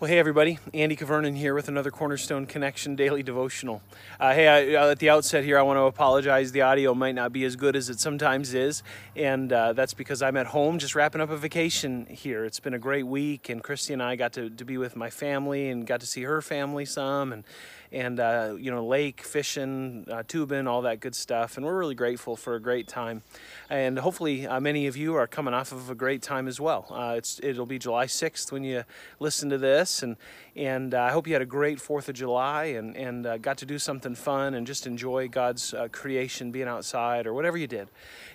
Well, hey everybody, Andy Cavernan here with another Cornerstone Connection Daily Devotional. Uh, hey, I, uh, at the outset here, I want to apologize. The audio might not be as good as it sometimes is, and uh, that's because I'm at home just wrapping up a vacation here. It's been a great week, and Christy and I got to, to be with my family and got to see her family some, and and uh, you know, lake fishing, uh, tubing, all that good stuff. And we're really grateful for a great time. And hopefully, uh, many of you are coming off of a great time as well. Uh, it's it'll be July 6th when you listen to this, and and uh, I hope you had a great Fourth of July and and uh, got to do something fun and just enjoy God's creation, being outside or whatever you did.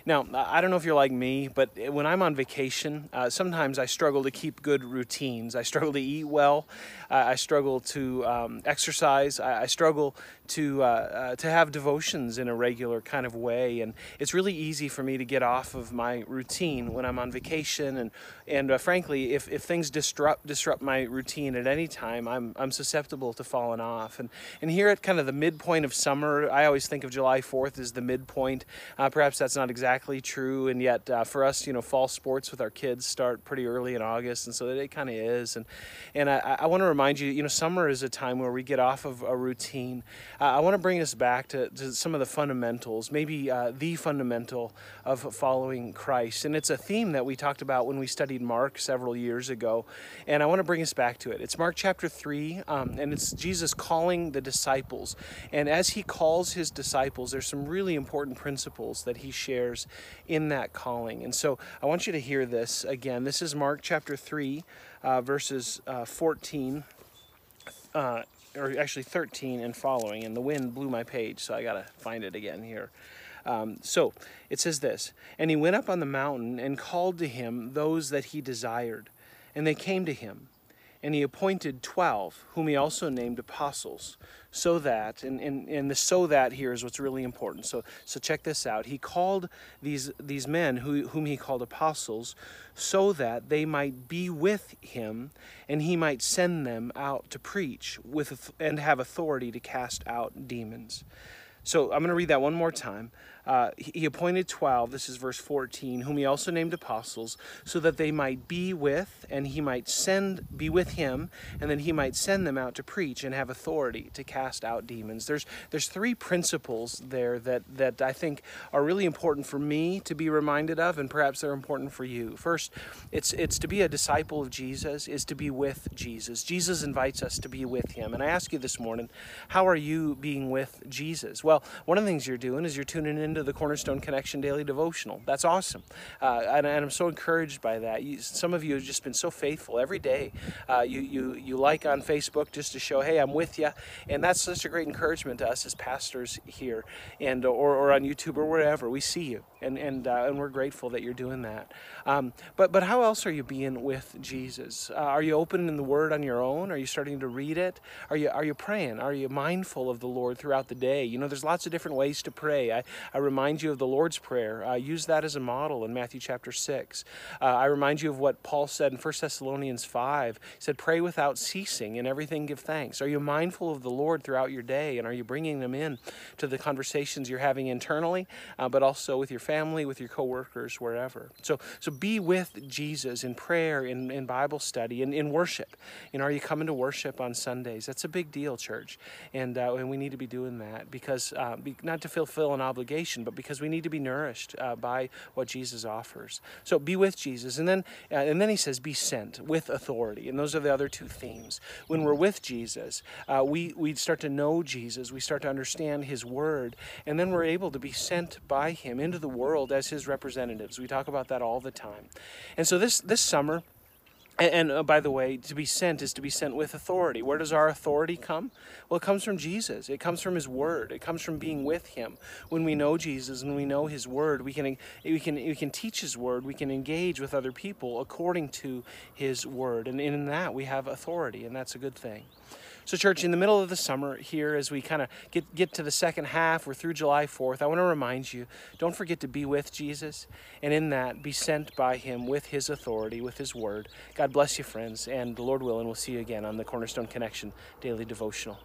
Now, I don't know if you're like me, but when I'm on vacation, sometimes I struggle to keep good routines. I struggle to eat well. I struggle to um, exercise. I, I struggle to uh, uh, to have devotions in a regular kind of way, and it's really easy for me to get off of my routine when I'm on vacation, and and uh, frankly, if, if things disrupt disrupt my routine at any time, I'm I'm susceptible to falling off, and and here at kind of the midpoint of summer, I always think of July 4th as the midpoint. Uh, perhaps that's not exactly true, and yet uh, for us, you know, fall sports with our kids start pretty early in August, and so it kind of is, and and I, I want to remind you, you know, summer is a time where we get off of a routine. Uh, I want to bring us back to, to, some of the fundamentals, maybe uh, the fundamental of following Christ. And it's a theme that we talked about when we studied Mark several years ago. And I want to bring us back to it. It's Mark chapter 3, um, and it's Jesus calling the disciples. And as he calls his disciples, there's some really important principles that he shares in that calling. And so I want you to hear this again. This is Mark chapter 3, uh, verses uh, 14. Uh, or actually 13 and following, and the wind blew my page, so I got to find it again here. Um, so it says this And he went up on the mountain and called to him those that he desired, and they came to him. And he appointed twelve, whom he also named apostles, so that, and, and, and the so that here is what's really important. So, so check this out. He called these, these men, who, whom he called apostles, so that they might be with him, and he might send them out to preach with, and have authority to cast out demons. So I'm going to read that one more time. Uh, he appointed 12, this is verse 14, whom he also named apostles, so that they might be with, and he might send, be with him, and then he might send them out to preach and have authority to cast out demons. There's, there's three principles there that, that I think are really important for me to be reminded of, and perhaps they're important for you. First, it's, it's to be a disciple of Jesus, is to be with Jesus. Jesus invites us to be with him. And I ask you this morning, how are you being with Jesus? Well, one of the things you're doing is you're tuning in to the Cornerstone Connection Daily Devotional. That's awesome. Uh, and, and, I'm so encouraged by that. You, some of you have just been so faithful every day. Uh, you, you, you like on Facebook just to show, hey, I'm with you. And that's such a great encouragement to us as pastors here and or, or on YouTube or wherever. We see you. And, and, uh, and we're grateful that you're doing that. Um, but, but how else are you being with Jesus? Uh, are you opening the Word on your own? Are you starting to read it? Are you, are you praying? Are you mindful of the Lord throughout the day? You know, there's lots of different ways to pray. I, I remind you of the Lord's Prayer. Uh, use that as a model in Matthew chapter 6. Uh, I remind you of what Paul said in 1 Thessalonians 5. He said, Pray without ceasing, and everything give thanks. Are you mindful of the Lord throughout your day, and are you bringing them in to the conversations you're having internally, uh, but also with your family, with your coworkers, wherever? So, so be with Jesus in prayer, in, in Bible study, in, in worship. You know, are you coming to worship on Sundays? That's a big deal, church. And, uh, and we need to be doing that because, uh, be, not to fulfill an obligation, but because we need to be nourished uh, by what Jesus offers. So be with Jesus. And then, uh, and then he says, be sent with authority. And those are the other two themes. When we're with Jesus, uh, we, we start to know Jesus, we start to understand his word, and then we're able to be sent by him into the world as his representatives. We talk about that all the time. And so this, this summer, and, and uh, by the way, to be sent is to be sent with authority. Where does our authority come? Well, it comes from Jesus. It comes from His Word. It comes from being with Him. When we know Jesus and we know His Word, we can we can we can teach His Word. We can engage with other people according to His Word, and in that we have authority, and that's a good thing. So, church, in the middle of the summer here, as we kind of get, get to the second half, we're through July 4th, I want to remind you don't forget to be with Jesus, and in that, be sent by Him with His authority, with His word. God bless you, friends, and the Lord willing, we'll see you again on the Cornerstone Connection Daily Devotional.